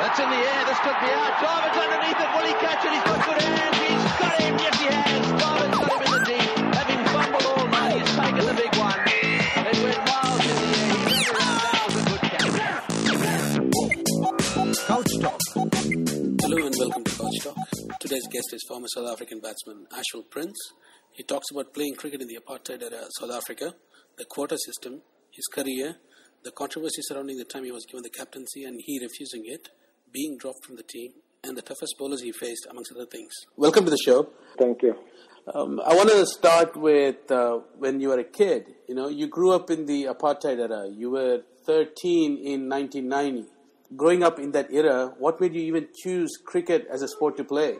That's in the air. This could be out. Jarvis underneath it. Will he catch it? He's got good hands. He's got him. Yes, he has. Jarvis got him in the deep. Having fumbled all night, he's taken the big one. It went miles in the air. He ran around. A good catch. Couch Talk. Hello and welcome to Couch Talk. Today's guest is former South African batsman Ashwell Prince. He talks about playing cricket in the apartheid era South Africa, the quota system, his career, the controversy surrounding the time he was given the captaincy and he refusing it, being dropped from the team, and the toughest bowlers he faced, amongst other things. Welcome to the show. Thank you. Um, I wanted to start with uh, when you were a kid. You know, you grew up in the apartheid era. You were 13 in 1990. Growing up in that era, what made you even choose cricket as a sport to play?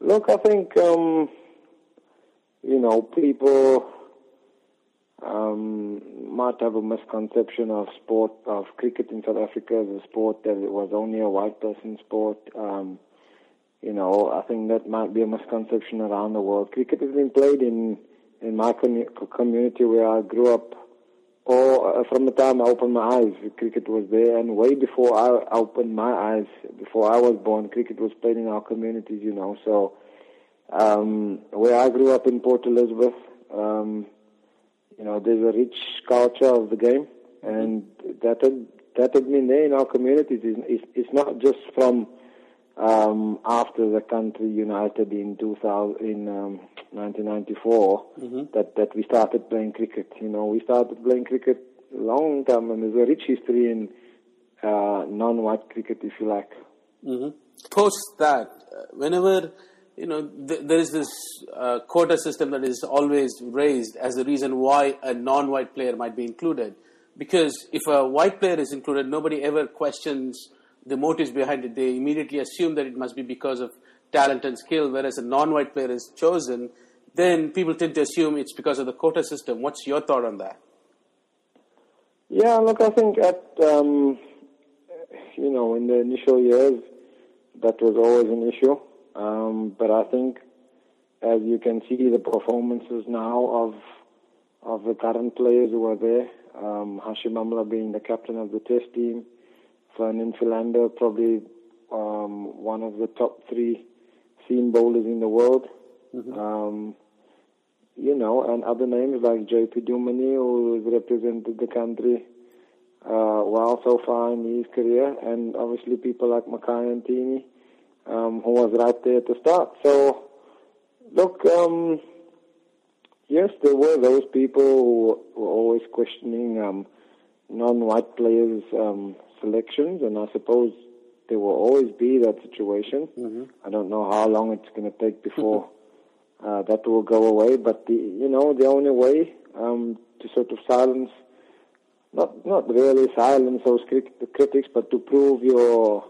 Look, I think um, you know people um, might have a misconception of sport of cricket in South Africa as a sport that it was only a white person sport. Um, you know, I think that might be a misconception around the world. Cricket has been played in in my commu- community where I grew up. Or uh, from the time I opened my eyes, cricket was there, and way before I opened my eyes, before I was born, cricket was played in our communities. You know, so um, where I grew up in Port Elizabeth, um, you know, there's a rich culture of the game, and that that there in our communities. It's, it's, not just from um, after the country united in 2000 in um, 1994 that that we started playing cricket. You know, we started playing cricket a long time, and there's a rich history in uh, non-white cricket, if you like. hmm Post that, uh, whenever you know th- there is this uh, quota system that is always raised as the reason why a non-white player might be included, because if a white player is included, nobody ever questions the motives behind it. They immediately assume that it must be because of talent and skill, whereas a non-white player is chosen, then people tend to assume it's because of the quota system. What's your thought on that? Yeah, look, I think at um, you know in the initial years that was always an issue, um, but I think as you can see the performances now of of the current players who are there, um, Hashim Amla being the captain of the Test team, Ferdinand Philander probably um, one of the top three seam bowlers in the world. Um, you know, and other names like JP Duminy, who has represented the country uh, well so far in his career, and obviously people like Makhaya Ntini, um, who was right there at the start. So, look, um, yes, there were those people who were always questioning um, non-white players' um, selections, and I suppose there will always be that situation. I don't know how long it's going to take before uh, that will go away. But the you know the only way um, to sort of silence, not not really silence those crit- critics, but to prove your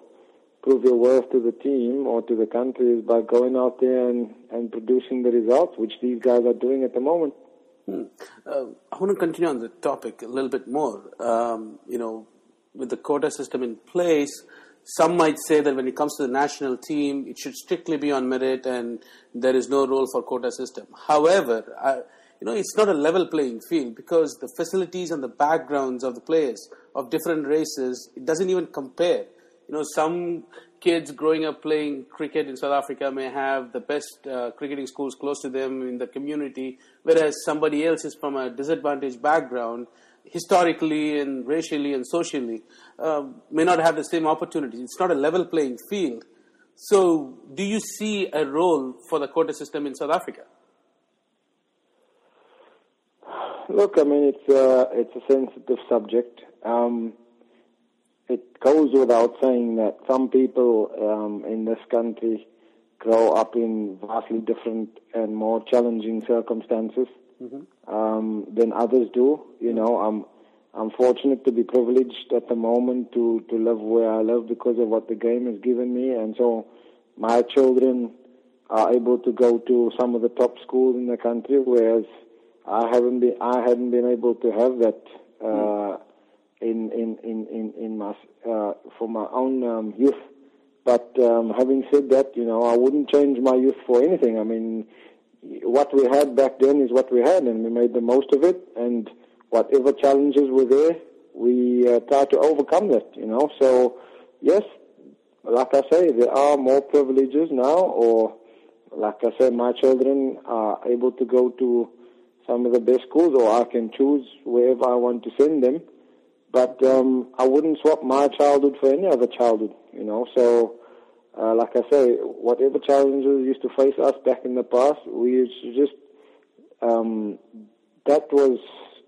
prove your worth to the team or to the country is by going out there and, and producing the results, which these guys are doing at the moment. Uh, I want to continue on the topic a little bit more. Um, you know, with the quota system in place, some might say that when it comes to the national team, it should strictly be on merit and there is no role for quota system. However, I, you know, it's not a level playing field because the facilities and the backgrounds of the players of different races, it doesn't even compare. You know, some kids growing up playing cricket in South Africa may have the best uh, cricketing schools close to them in the community, whereas somebody else is from a disadvantaged background, historically and racially and socially, uh, may not have the same opportunities. It's not a level playing field. So, do you see a role for the quota system in South Africa? Look, I mean, it's a, it's a sensitive subject. Um, it goes without saying that some people um, in this country grow up in vastly different and more challenging circumstances um, than others do. You know, I'm I'm fortunate to be privileged at the moment to to live where I live because of what the game has given me, and so my children are able to go to some of the top schools in the country, whereas I haven't been I hadn't been able to have that uh, in in in in in my uh, for my own um, youth. But um, having said that, you know, I wouldn't change my youth for anything. I mean, what we had back then is what we had, and we made the most of it. And whatever challenges were there, we uh, tried to overcome that. You know, so yes, like I say, there are more privileges now, or like I say, my children are able to go to some of the best schools, or I can choose wherever I want to send them. But um, I wouldn't swap my childhood for any other childhood, you know. So, uh, like I say, whatever challenges used to face us back in the past, we used to just um, that was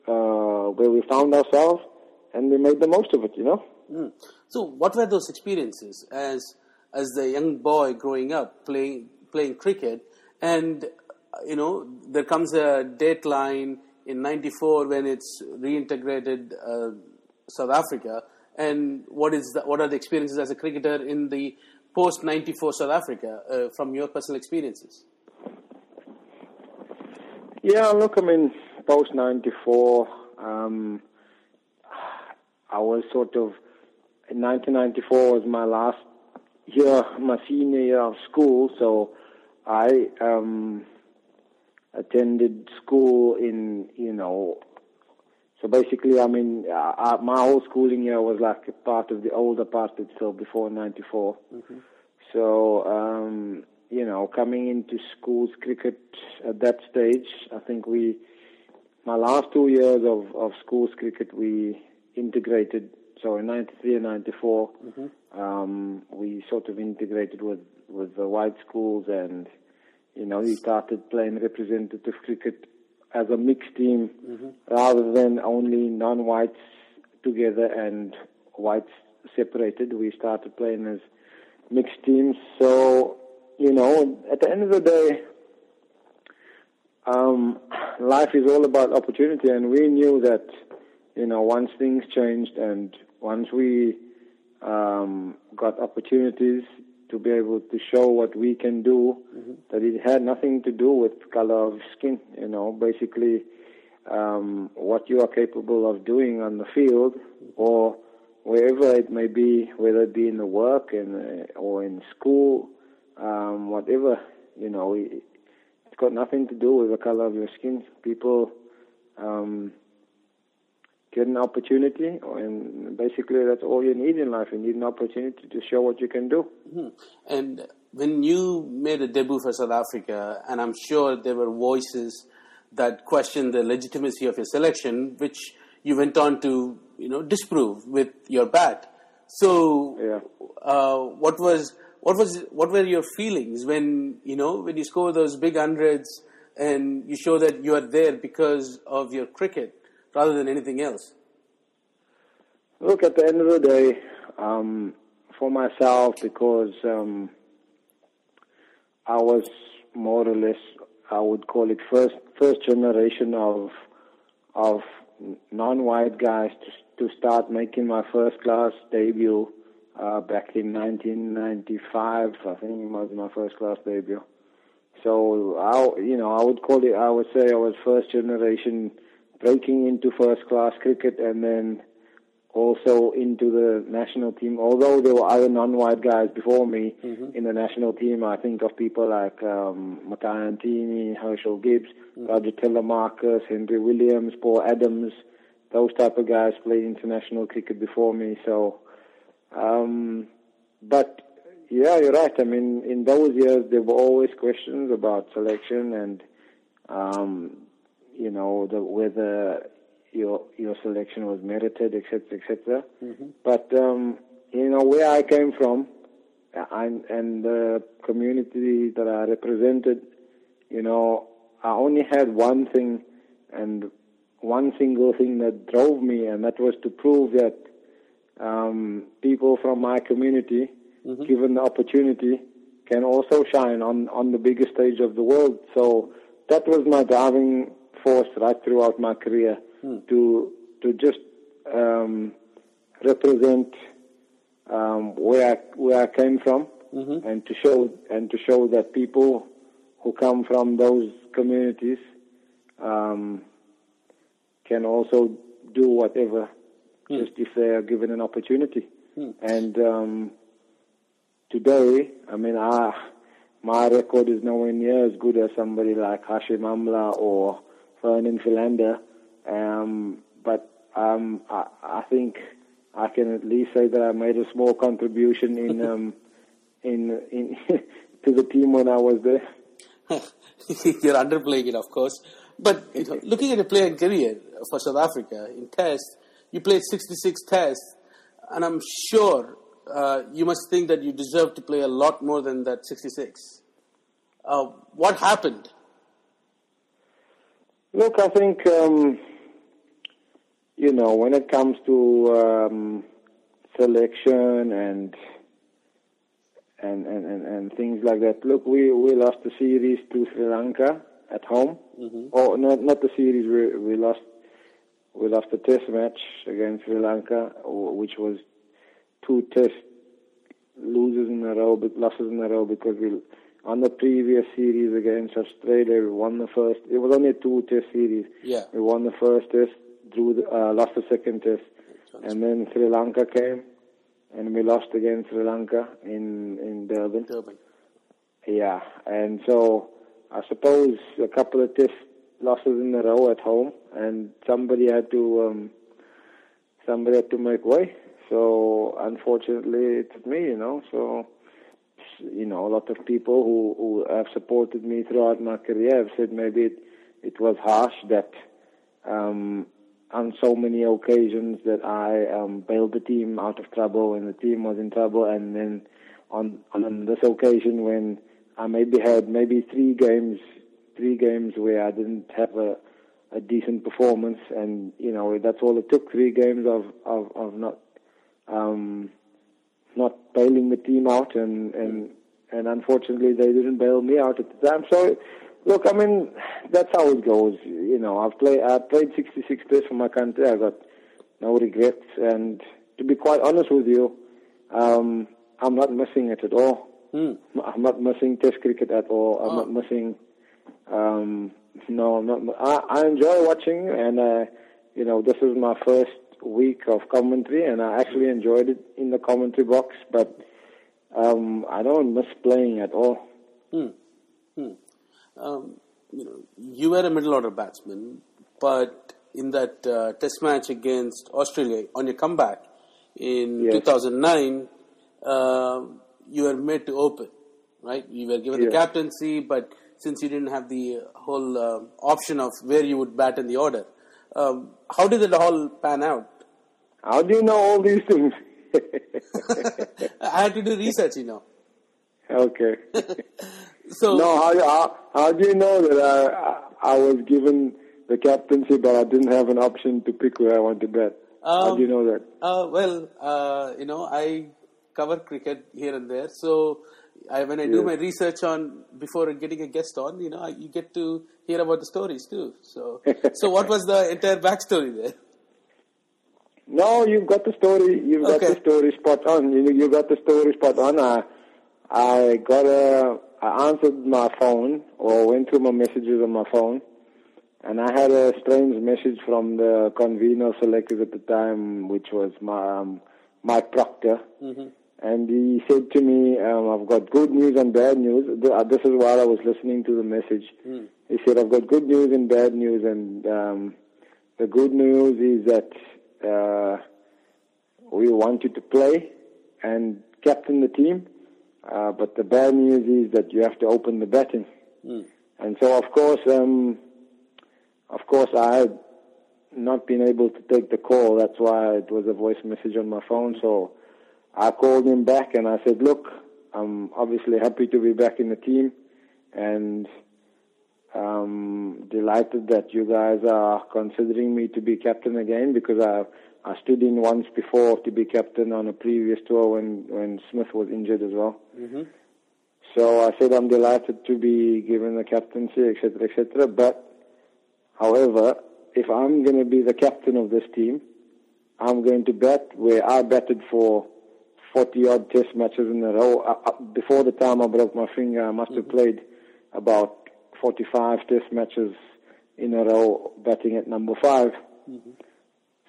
uh, where we found ourselves, and we made the most of it, you know. Mm. So, what were those experiences as as the young boy growing up playing playing cricket, and you know there comes a deadline in '94 when it's reintegrated uh, South Africa, and what is the, what are the experiences as a cricketer in the post '94 South Africa uh, from your personal experiences? Yeah, look, I mean, post '94, um, I was sort of 1994 was my last year, my senior year of school, so I um, attended school in, you know, so basically, I mean, uh, uh my whole schooling year was like a part of the older part so before '94. Mm-hmm. So, um, you know, coming into schools cricket at that stage, I think we, my last two years of, of schools cricket, we integrated so in 93 and 94, mm-hmm. um, we sort of integrated with, with the white schools and, you know, we started playing representative cricket as a mixed team mm-hmm. rather than only non-whites together and whites separated. We started playing as mixed teams. So, you know, at the end of the day, um, life is all about opportunity, and we knew that, you know, once things changed and once we um, got opportunities to be able to show what we can do, mm-hmm. that it had nothing to do with color of skin. You know, basically, um, what you are capable of doing on the field or wherever it may be, whether it be in the work and uh, or in school, um, whatever. You know, it's got nothing to do with the color of your skin. People um, get an opportunity, and basically that's all you need in life. You need an opportunity to show what you can do. Mm-hmm. And when you made a debut for South Africa, and I'm sure there were voices that questioned the legitimacy of your selection, which you went on to, you know, disprove with your bat. So, yeah. uh, what was what was what were your feelings when you know when you score those big hundreds and you show that you are there because of your cricket? Rather than anything else? Look, at the end of the day, um, for myself, because um, I was more or less, I would call it first first generation of of non-white guys to, to start making my first class debut uh, back in 1995. I think it was my first class debut. So I, you know, I would call it. I would say I was first generation breaking into first class cricket and then also into the national team. Although there were other non-white guys before me mm-hmm. in the national team, I think of people like um, Makhaya Ntini, Herschelle Gibbs, mm-hmm. Roger Telemachus, Henry Williams, Paul Adams. Those type of guys played international cricket before me. So, um, but yeah, you're right. I mean, in those years there were always questions about selection and um, you know, the, whether your your selection was merited, etc., etc. Mm-hmm. But um, you know, where I came from, and, and the community that I represented, you know, I only had one thing, and one single thing that drove me, and that was to prove that um, people from my community, mm-hmm. given the opportunity, can also shine on on the biggest stage of the world. So that was my driving force right throughout my career hmm. to to just um, represent um, where I, where I came from mm-hmm. and to show and to show that people who come from those communities um, can also do whatever hmm. just if they are given an opportunity. Hmm. And um, today, I mean, I, my record is nowhere near as good as somebody like Hashim Amla or Vernon Philander. Um, but um, I, I think I can at least say that I made a small contribution in um, in in to the team when I was there. You're underplaying it, of course. But you know, looking at your playing career for South Africa in Tests, you played 66 Tests, and I'm sure uh, you must think that you deserve to play a lot more than that 66. Uh, what happened? Look, I think um, you know when it comes to um, selection and and, and, and, and things like that. Look, we, we lost the series to Sri Lanka at home. Mm-hmm. Oh, not not the series. We we lost we lost the test match against Sri Lanka, which was two test losses in a row, but losses in a row because we on the previous series against Australia we won the first. It was only a two test series. Yeah, we won the first test, drew the, uh, lost the second test, and then Sri Lanka came and we lost against Sri Lanka in in Durban. Durban. Yeah, and so I suppose a couple of test losses in a row at home, and somebody had to um, somebody had to make way. So unfortunately, it's me, you know. So you know, a lot of people who who have supported me throughout my career have said maybe it it was harsh that um, on so many occasions that I um, bailed the team out of trouble when the team was in trouble, and then on on this occasion when I maybe had maybe three games, three games where I didn't have a a decent performance, and you know that's all it took. Three games of of, of not um, not bailing the team out, and and and unfortunately they didn't bail me out at the time. So Look, I mean, that's how it goes. You know, I've played I played 66 tests for my country. I got no regrets, and to be quite honest with you, um, I'm not missing it at all. Hmm. I'm not missing Test cricket at all. I'm oh. not missing. Um, no, I'm not. I, I enjoy watching, and uh, you know, this is my first week of commentary, and I actually enjoyed it in the commentary box. But um, I don't miss playing at all. Hmm. Hmm um, you know, you were a middle order batsman, but in that uh, test match against Australia on your comeback in yes. 2009, uh, you were made to open, right? You were given yes. the captaincy, but since you didn't have the whole uh, option of where you would bat in the order, um, how did it all pan out? How do you know all these things? I had to do research, you know. Okay. So no, how, how, how do you know that I I was given the captaincy, but I didn't have an option to pick where I want to bet? Um, how do you know that? Uh, well, uh, you know, I cover cricket here and there, so I, when I do my research on before getting a guest on, you know, I, you get to hear about the stories too. So, so what was the entire backstory there? No, you've got the story. You've got the story spot on. You you got the story spot on. I I got a I answered my phone or went through my messages on my phone, and I had a strange message from the convener selectors at the time, which was my um, Mike Procter. Mm-hmm. And he said to me, um, I've got good news and bad news. Uh, this is while I was listening to the message. Mm. He said, I've got good news and bad news. And um, the good news is that uh, we want you to play and captain the team. Uh, but the bad news is that you have to open the betting. Mm. And so, of course, um, of course, I had not been able to take the call. That's why it was a voice message on my phone. So I called him back and I said, look, I'm obviously happy to be back in the team and um, delighted that you guys are considering me to be captain again because I I stood in once before to be captain on a previous tour when, when Smith was injured as well. Mm-hmm. So I said I'm delighted to be given the captaincy, etc., etc. But, however, if I'm going to be the captain of this team, I'm going to bet where I batted for 40 odd test matches in a row. Uh, uh, before the time I broke my finger, I must mm-hmm. have played about 45 test matches in a row, batting at number 5 mm-hmm.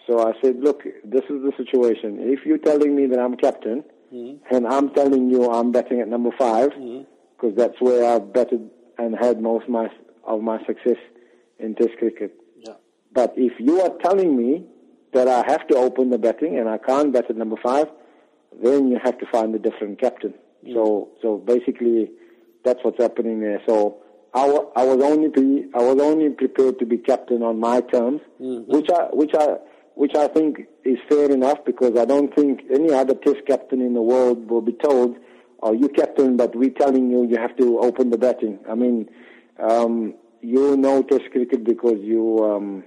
So I said, look, this is the situation. If you're telling me that I'm captain, mm-hmm. and I'm telling you I'm betting at number 5 because mm-hmm. that's where I've betted and had most of my, of my success in Test cricket. Yeah. But if you are telling me that I have to open the batting and I can't bat at number five, then you have to find a different captain. So so basically, that's what's happening there. So I, I was only be, I was only prepared to be captain on my terms, which I which I which I think is fair enough because I don't think any other Test captain in the world will be told, "Oh, you captain, but we're telling you you have to open the batting." I mean, um, you know Test cricket because you um,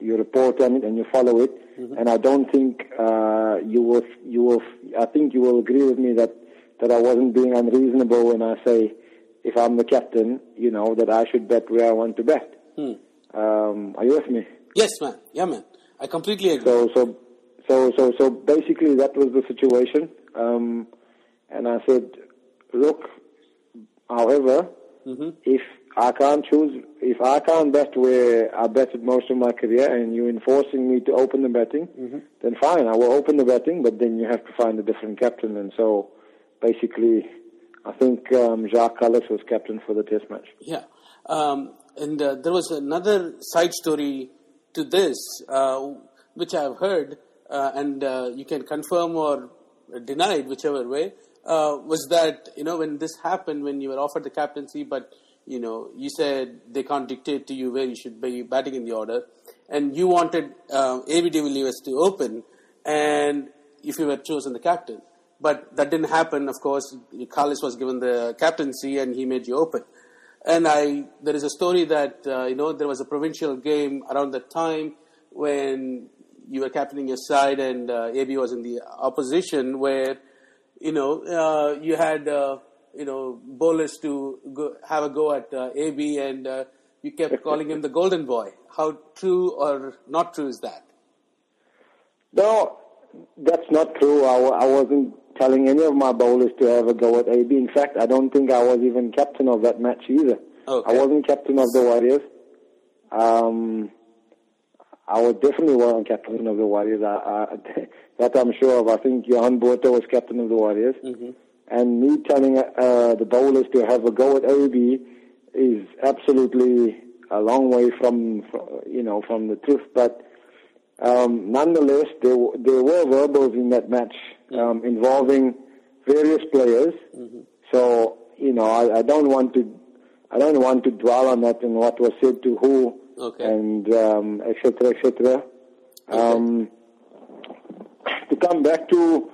you report on it and you follow it, and I don't think uh, you will you will I think you will agree with me that that I wasn't being unreasonable when I say if I'm the captain, you know that I should bet where I want to bet. Um, are you with me? Yes, man. Yeah, man. I completely agree. So so so so so basically that was the situation. Um, and I said, look, however, if I can't choose, if I can't bet where I betted most of my career, and you're enforcing me to open the betting, then fine, I will open the betting. But then you have to find a different captain. And so basically, I think um, Jacques Kallis was captain for the Test match. Yeah. Um, and uh, there was another side story to this, uh, which I've heard, uh, and uh, you can confirm or deny it, whichever way, uh, was that, you know, when this happened, when you were offered the captaincy, but, you know, you said they can't dictate to you where you should be batting in the order, and you wanted uh, A.B. de Villiers to open, and if you were chosen the captain. But that didn't happen, of course. Kallis was given the captaincy and he made you open. And I, there is a story that, uh, you know, there was a provincial game around that time when you were captaining your side and uh, AB was in the opposition where, you know, uh, you had, uh, you know, bowlers to go, have a go at uh, AB and uh, you kept calling him the golden boy. How true or not true is that? No, that's not true. I, I wasn't telling any of my bowlers to have a go at AB. In fact, I don't think I was even captain of that match either. Okay. I wasn't captain of the Warriors. Um, I was definitely wasn't captain of the Warriors. I, I, that I'm sure of. I think Johan Botha was captain of the Warriors. And me telling uh, the bowlers to have a go at AB is absolutely a long way from, fr- you know, from the truth. But um, nonetheless, there, there were verbals in that match um, involving various players. So you know, I, I don't want to, I don't want to dwell on that and what was said to who, Okay. and um, et cetera, et cetera. Um, to come back to,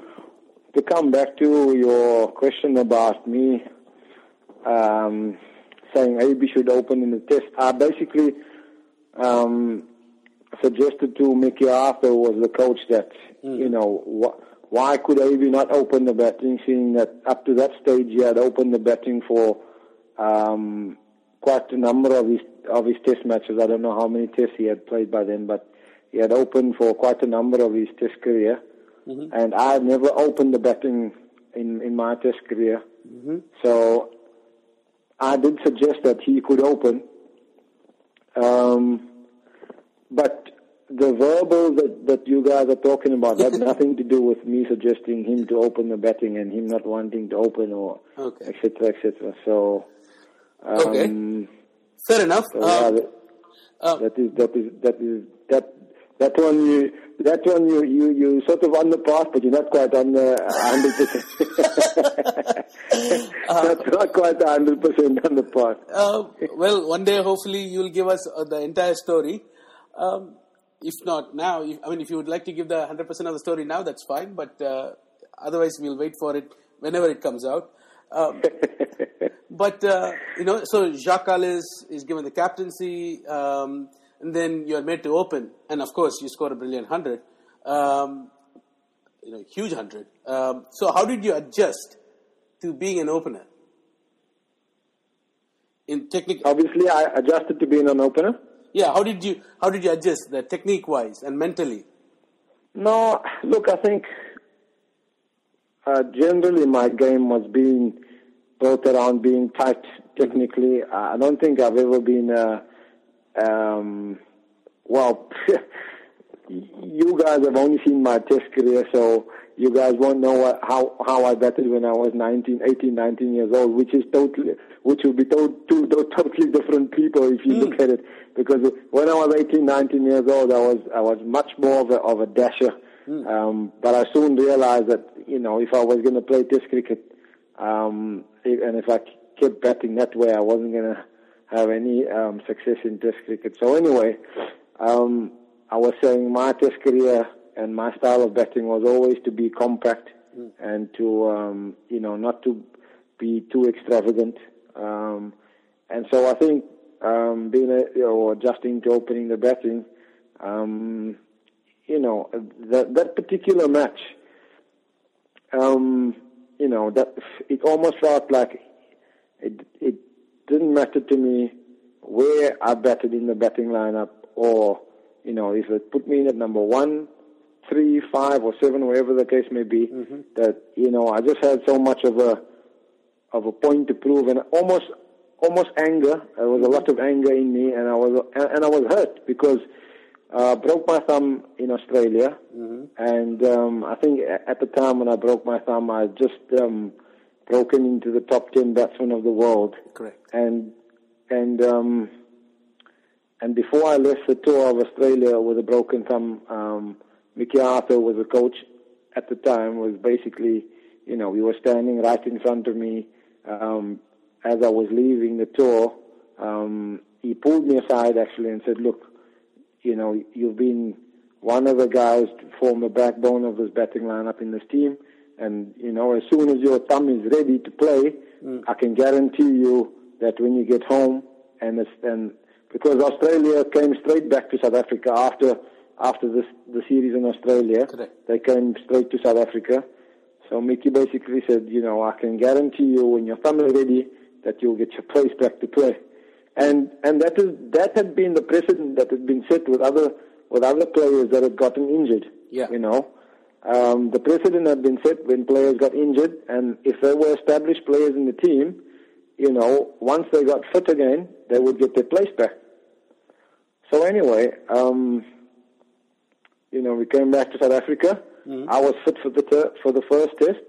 to come back to your question about me um, saying AB should open in the test, I basically um, suggested to Mickey Arthur who was the coach that you know wh- why could AB not open the batting, seeing that up to that stage he had opened the batting for um, quite a number of his of his test matches. I don't know how many tests he had played by then, but he had opened for quite a number of his test career, and I never opened the batting in in my test career. So I did suggest that he could open. Um, but the verbal that, that you guys are talking about had nothing to do with me suggesting him to open the betting and him not wanting to open or Okay. etc. etc. So, um, Okay. Fair enough. so yeah, Um, that, uh, that is that is that is that that one you that one you you you sort of on the path, but you're not quite on the hundred percent. That's not quite hundred percent on the path. Uh, well, one day, hopefully, you'll give us uh, the entire story. Um, if not now, if, I mean, if you would like to give the 100% of the story now, that's fine. But uh, otherwise, we'll wait for it whenever it comes out. Um, but, uh, you know, so Jacques Kallis is given the captaincy, um, and then you're made to open. And of course, you score a brilliant 100. Um, you know, huge 100. Um, so, how did you adjust to being an opener? In technique, Obviously, I adjusted to being an opener. Yeah, how did you how did you adjust the technique wise and mentally? No, look, I think uh, generally my game was being built around being tight technically. I don't think I've ever been, uh, um, well, you guys have only seen my test career, so you guys won't know what, how how I batted when I was 19, 18, 19 years old, which is totally, which will be to, two, totally different people if you Hmm. look at it. Because when I was 18, 19 years old, I was I was much more of a of a dasher. Hmm. Um, but I soon realized that you know if I was going to play Test cricket, um, and if I kept batting that way, I wasn't going to have any um, success in Test cricket. So anyway, um, I was saying my Test career and my style of betting was always to be compact and to um, you know not to be too extravagant. Um, and so I think um, being a, you know, adjusting to opening the betting, um, you know that that particular match, um, you know that it almost felt like it it didn't matter to me where I batted in the batting lineup or you know if it put me in at number one, three, five, or seven, wherever the case may be. That you know I just had so much of a of a point to prove and almost almost anger. There was a lot of anger in me, and I was and I was hurt because uh, broke my thumb in Australia, and um, I think at the time when I broke my thumb, I just um, broken into the top ten batsmen of the world, Correct. and and um, and before I left the tour of Australia with a broken thumb, um, Mickey Arthur was the coach at the time. Was basically, you know, he was standing right in front of me um, as I was leaving the tour. Um, he pulled me aside actually and said, "Look, you know, you've been one of the guys to form the backbone of this batting lineup in this team, and you know, as soon as your thumb is ready to play, mm. I can guarantee you that when you get home, and it's, and because Australia came straight back to South Africa after after this the series in Australia, Correct. they came straight to South Africa. So Mickey basically said, you know, I can guarantee you when your thumb is ready that you'll get your place back to play. And and that is that had been the precedent that had been set with other with other players that had gotten injured. Yeah. You know. Um, the precedent had been set when players got injured and if they were established players in the team, you know, once they got fit again, they would get their place back. So anyway, um, you know, we came back to South Africa. I was fit for the ter- for the first test,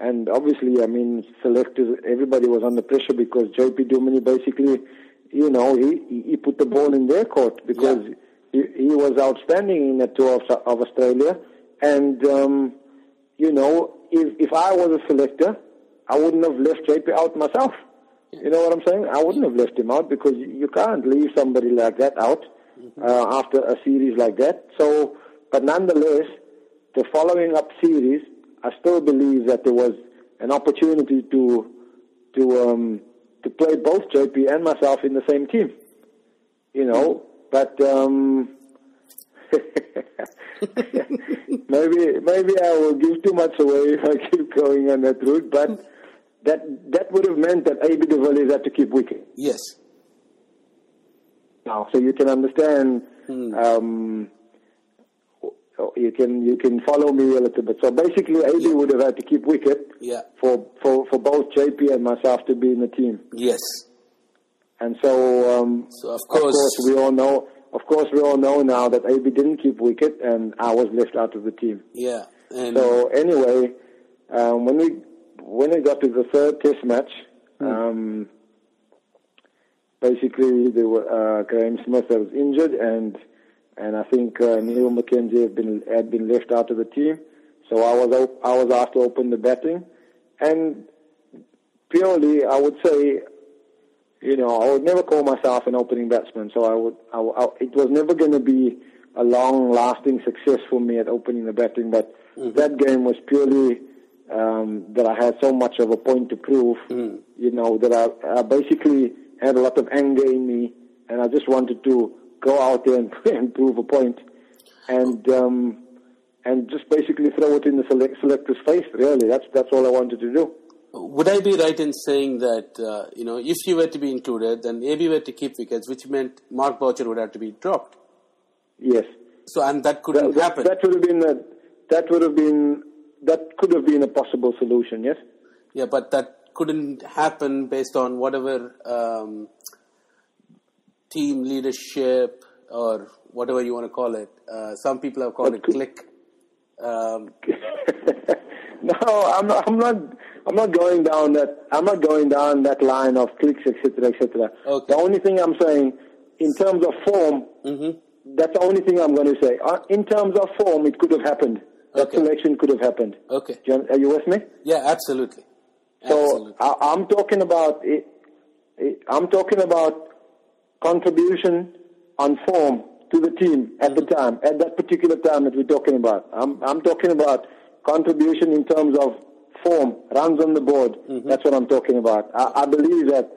and obviously, I mean, selectors, everybody was under pressure because JP Duminy basically, you know, he he- put the ball in their court because he, he was outstanding in the tour of, of Australia, and um, you know, if if I was a selector, I wouldn't have left JP out myself. You know what I'm saying? I wouldn't have left him out because you, can't leave somebody like that out uh, after a series like that. So, but nonetheless, the following up series, I still believe that there was an opportunity to to um, to play both JP and myself in the same team. You know, but um, maybe maybe I will give too much away if I keep going on that route. But that that would have meant that AB de Villiers had to keep wicket Yes. now, so you can understand. Um, you can you can follow me a little bit. So basically, AB would have had to keep wicket Yeah. for, for, for both JP and myself to be in the team. Yes. And so, um, So, of course- we all know. Of course, we all know now that AB didn't keep wicket, and I was left out of the team. Yeah. And So anyway, um, when we when we got to the third Test match, um, basically there were uh, Graeme Smith that was injured, and and I think uh, Neil McKenzie had been had been left out of the team. So I was op- I was asked to open the batting, and purely I would say, you know, I would never call myself an opening batsman. So I would, I, I, it was never going to be a long-lasting success for me at opening the batting. But that game was purely um, that I had so much of a point to prove. You know that I, I basically had a lot of anger in me, and I just wanted to go out there and, and prove a point, and um, and just basically throw it in the select, selector's face. Really, that's that's all I wanted to do. Would I be right in saying that uh, you know if you were to be included, then AB were to keep wickets, which meant Mark Boucher would have to be dropped. Yes. So and that couldn't that, happen. That would have been a, that would have been that could have been a possible solution. Yes. Yeah, but that couldn't happen based on whatever um, team leadership or whatever you want to call it. Uh, some people have called it could- clique. Um, no, I'm not. I'm not. I'm not going down that. I'm not going down that line of cliques, etc., etc. Okay. The only thing I'm saying, in terms of form, Mm-hmm. that's the only thing I'm going to say. Uh, in terms of form, it could have happened. That Okay. selection could have happened. Okay. You- Are you with me? Yeah, absolutely. So absolutely. I, I'm talking about. It, it, I'm talking about contribution on form to the team at the time, at that particular time that we're talking about. I'm, I'm talking about contribution in terms of form, runs on the board. That's what I'm talking about. I, I believe that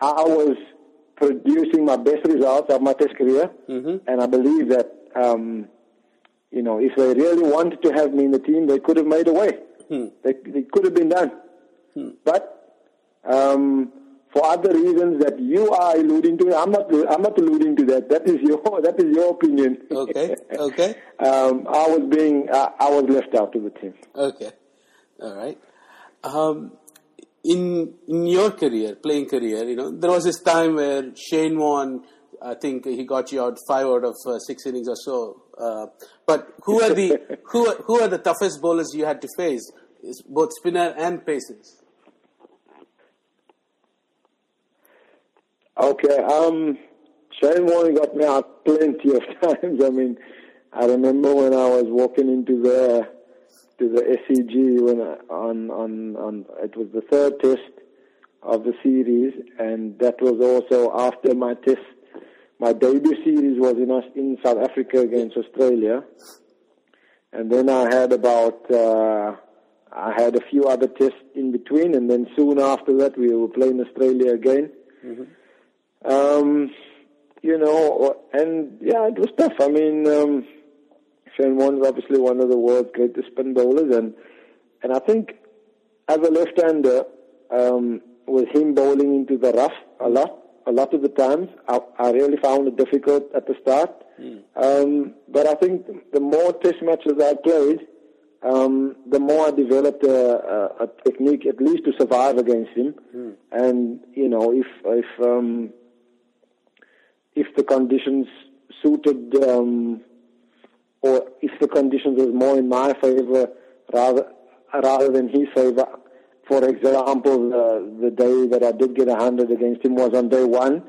I was producing my best results of my test career, and I believe that, um, you know, if they really wanted to have me in the team, they could have made a way. They, they could have been done. But um, for other reasons that you are alluding to, I'm not. I'm not alluding to that. That is your. That is your opinion. Okay, okay. um, I was being. I, I was left out of the team. Okay, all right. Um, in in your career, playing career, you know, there was this time where Shane Warne. I think he got you out five out of uh, six innings or so. Uh, but who are the who are, who are the toughest bowlers you had to face? Is both spinner and pacers. Okay. Um, Shane Warne got me out plenty of times. I mean, I remember when I was walking into the to the SCG when I, on on on it was the third test of the series, and that was also after my test. My debut series was in in South Africa against Australia, and then I had about uh, I had a few other tests in between, and then soon after that we were playing Australia again. Um, you know, and yeah, it was tough. I mean, um, Shane Warne is obviously one of the world's greatest spin bowlers, and and I think as a left-hander, um, with him bowling into the rough a lot, a lot of the times, I, I really found it difficult at the start. Um, but I think the more test matches I played, um, the more I developed a, a, a technique, at least to survive against him. And you know, if if um, if the conditions suited, um, or if the conditions was more in my favor rather rather than his favor. For example, the, the day that I did get a hundred against him was on day one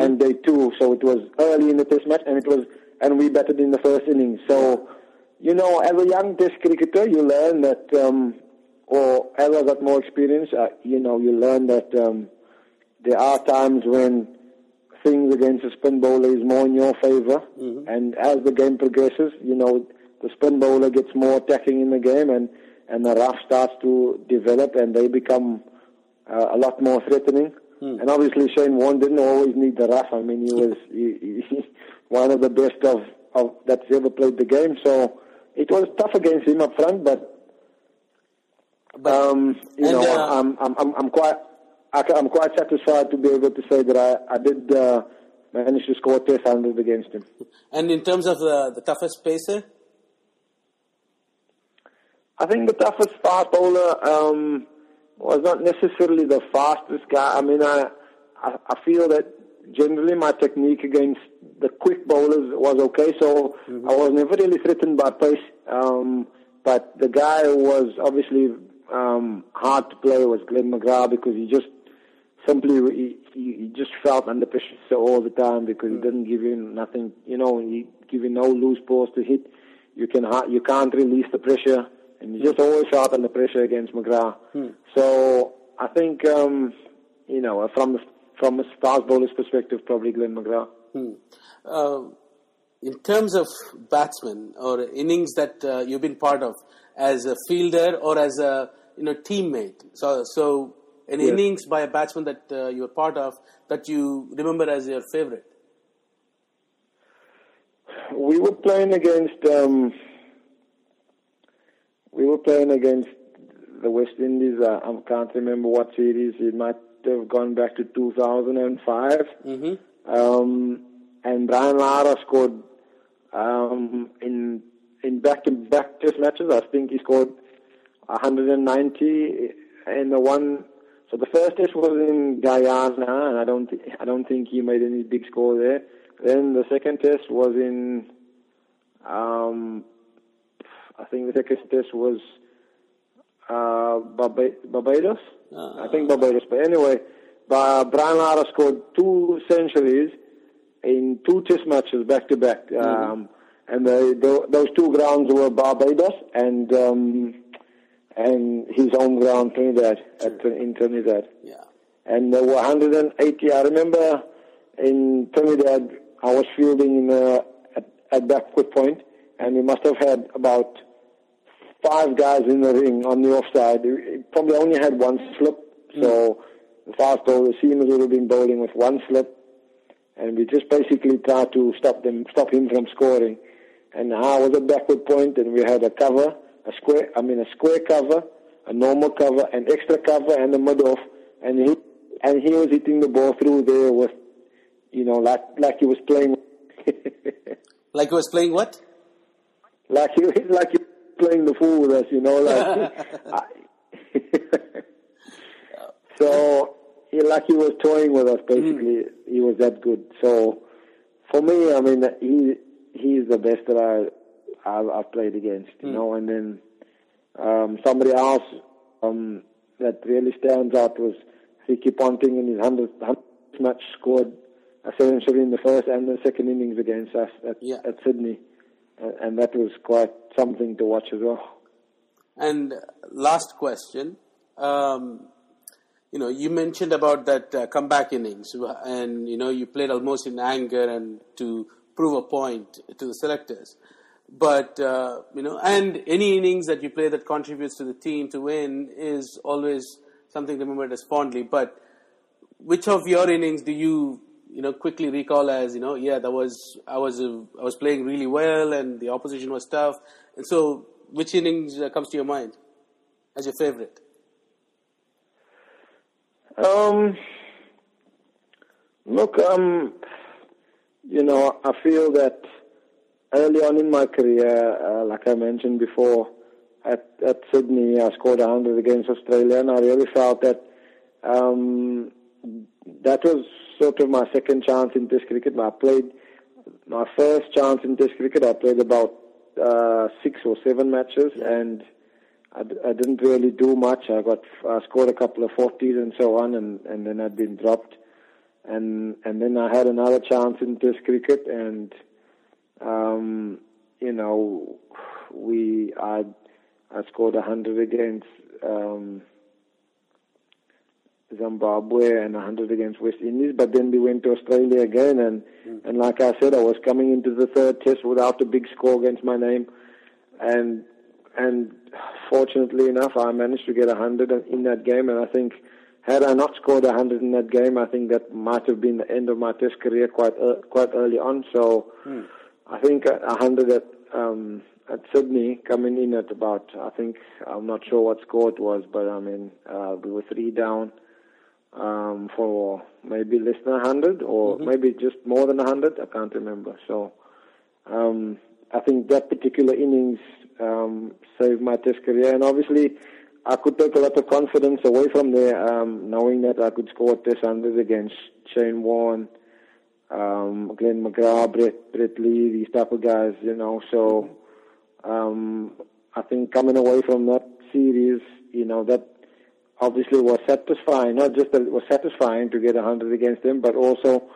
and day two, so it was early in the test match, and it was and we batted in the first innings. So, you know, as a young test cricketer, you learn that, um, or as I got more experience, uh, you know, you learn that um, there are times when things against a spin bowler is more in your favor. And as the game progresses, you know, the spin bowler gets more attacking in the game and, and the rough starts to develop and they become uh, a lot more threatening. And obviously Shane Warne didn't always need the rough. I mean, he was he, he, one of the best of, of that's ever played the game. So it was tough against him up front, but But um, you know, uh, I'm, I'm, I'm, I'm quite, I, I'm quite satisfied to be able to say that I, I did uh, manage to score test hundred against him. and in terms of the the toughest pacer, I think the toughest fast bowler um, was not necessarily the fastest guy. I mean, I, I, I feel that generally my technique against the quick bowlers was okay, so I was never really threatened by pace. Um, but the guy who was obviously um, hard to play was Glenn McGrath because he just simply he just felt under pressure all the time because he didn't give you nothing. You know, he give you no loose balls to hit. You can ha- you can't release the pressure, and you just always felt under pressure against McGrath. So I think um, you know from from a fast bowler's perspective, probably Glenn McGrath. uh, in terms of batsmen or innings that uh, you've been part of as a fielder or as a you know teammate. So so an Yes. innings by a batsman that uh, you were part of that you remember as your favorite. We were playing against um, we were playing against the West Indies. I, I can't remember what series. It might have gone back to 2005. Mm-hmm. Um, and Brian Lara scored um, in in back-to-back Test matches. I think he scored 190 in the one. So the first Test was in Guyana, and I don't thi- I don't think he made any big score there. Then the second Test was in. Um, I think the second Test was uh, Barba- Barbados. Ah. I think Barbados. But anyway, Ba- Brian Lara scored two centuries in two Test matches back to back. Um, and those two grounds were Barbados and um, and his home ground Trinidad at, in Trinidad Yeah. and there were 180. I remember in Trinidad, I was fielding in a, at, at backward point, and we must have had about five guys in the ring on the offside. It probably only had one slip, hmm. so the fast bowler, the seamers would have been bowling with one slip, and we just basically tried to stop them, stop him from scoring. And I was at backward point, and we had a cover, a square, I mean a square cover, a normal cover, an extra cover, and a mid off, and he and he was hitting the ball through there with, you know, like like he was playing, Like he was playing what? like he like he was playing the fool with us, you know, like. I, so he like he was toying with us. Basically, mm. he was that good. So for me, I mean, he he's the best that I I've, I've played against, you know. And then um, somebody else um, that really stands out was Ricky Ponting in his hundredth match scored a century in the first and the second innings against us at, Yeah. at Sydney, and, and that was quite something to watch as well. And last question. Um, you know, you mentioned about that uh, comeback innings, and you know, you played almost in anger and to prove a point to the selectors. But uh, you know, and any innings that you play that contributes to the team to win is always something remembered as fondly. But which of your innings do you you know quickly recall as you know yeah that was I was uh, I was playing really well and the opposition was tough and so which innings uh, comes to your mind as your favorite Um, look, um, you know, I feel that early on in my career, uh, like I mentioned before, at, at Sydney, I scored 100 against Australia, and I really felt that um, that was sort of my second chance in Test cricket. I played my first chance in Test cricket. I played about uh, six or seven matches, and I, d- I didn't really do much. I got I scored a couple of forties and so on, and and then I'd been dropped, and and then I had another chance in Test cricket, and um, you know, we I I scored a hundred against um, Zimbabwe and a hundred against West Indies, but then we went to Australia again, and and like I said, I was coming into the third Test without a big score against my name, and and fortunately enough, I managed to get a hundred in that game, and I think. Had I not scored a hundred in that game, I think that might have been the end of my Test career quite uh, quite early on. So, I think a a hundred at um, at Sydney coming in at about I think I'm not sure what score it was, but I mean uh, we were three down um, for maybe less than a hundred or maybe just more than a hundred. I can't remember. So um, I think that particular innings um, saved my Test career, and obviously I could take a lot of confidence away from there, um, knowing that I could score Test hundreds against Shane Warne um, Glenn McGrath, Brett, Brett Lee, these type of guys, you know. So um, I think coming away from that series, you know, that obviously was satisfying. Not just that it was satisfying to get a hundred against them, but also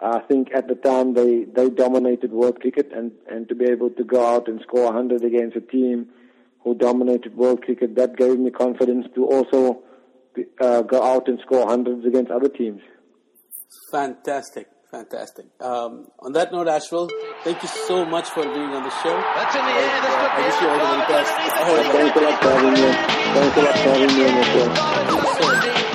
I think at the time they they dominated world cricket, and and to be able to go out and score a hundred against a team who dominated world cricket, that gave me confidence to also uh, go out and score hundreds against other teams. fantastic fantastic um, on that note Ashwell thank you so much for being on the show That's in the air. This could I wish you all the very best. Underneath it, Thanks a lot for having me. Thanks a lot for having me on your show.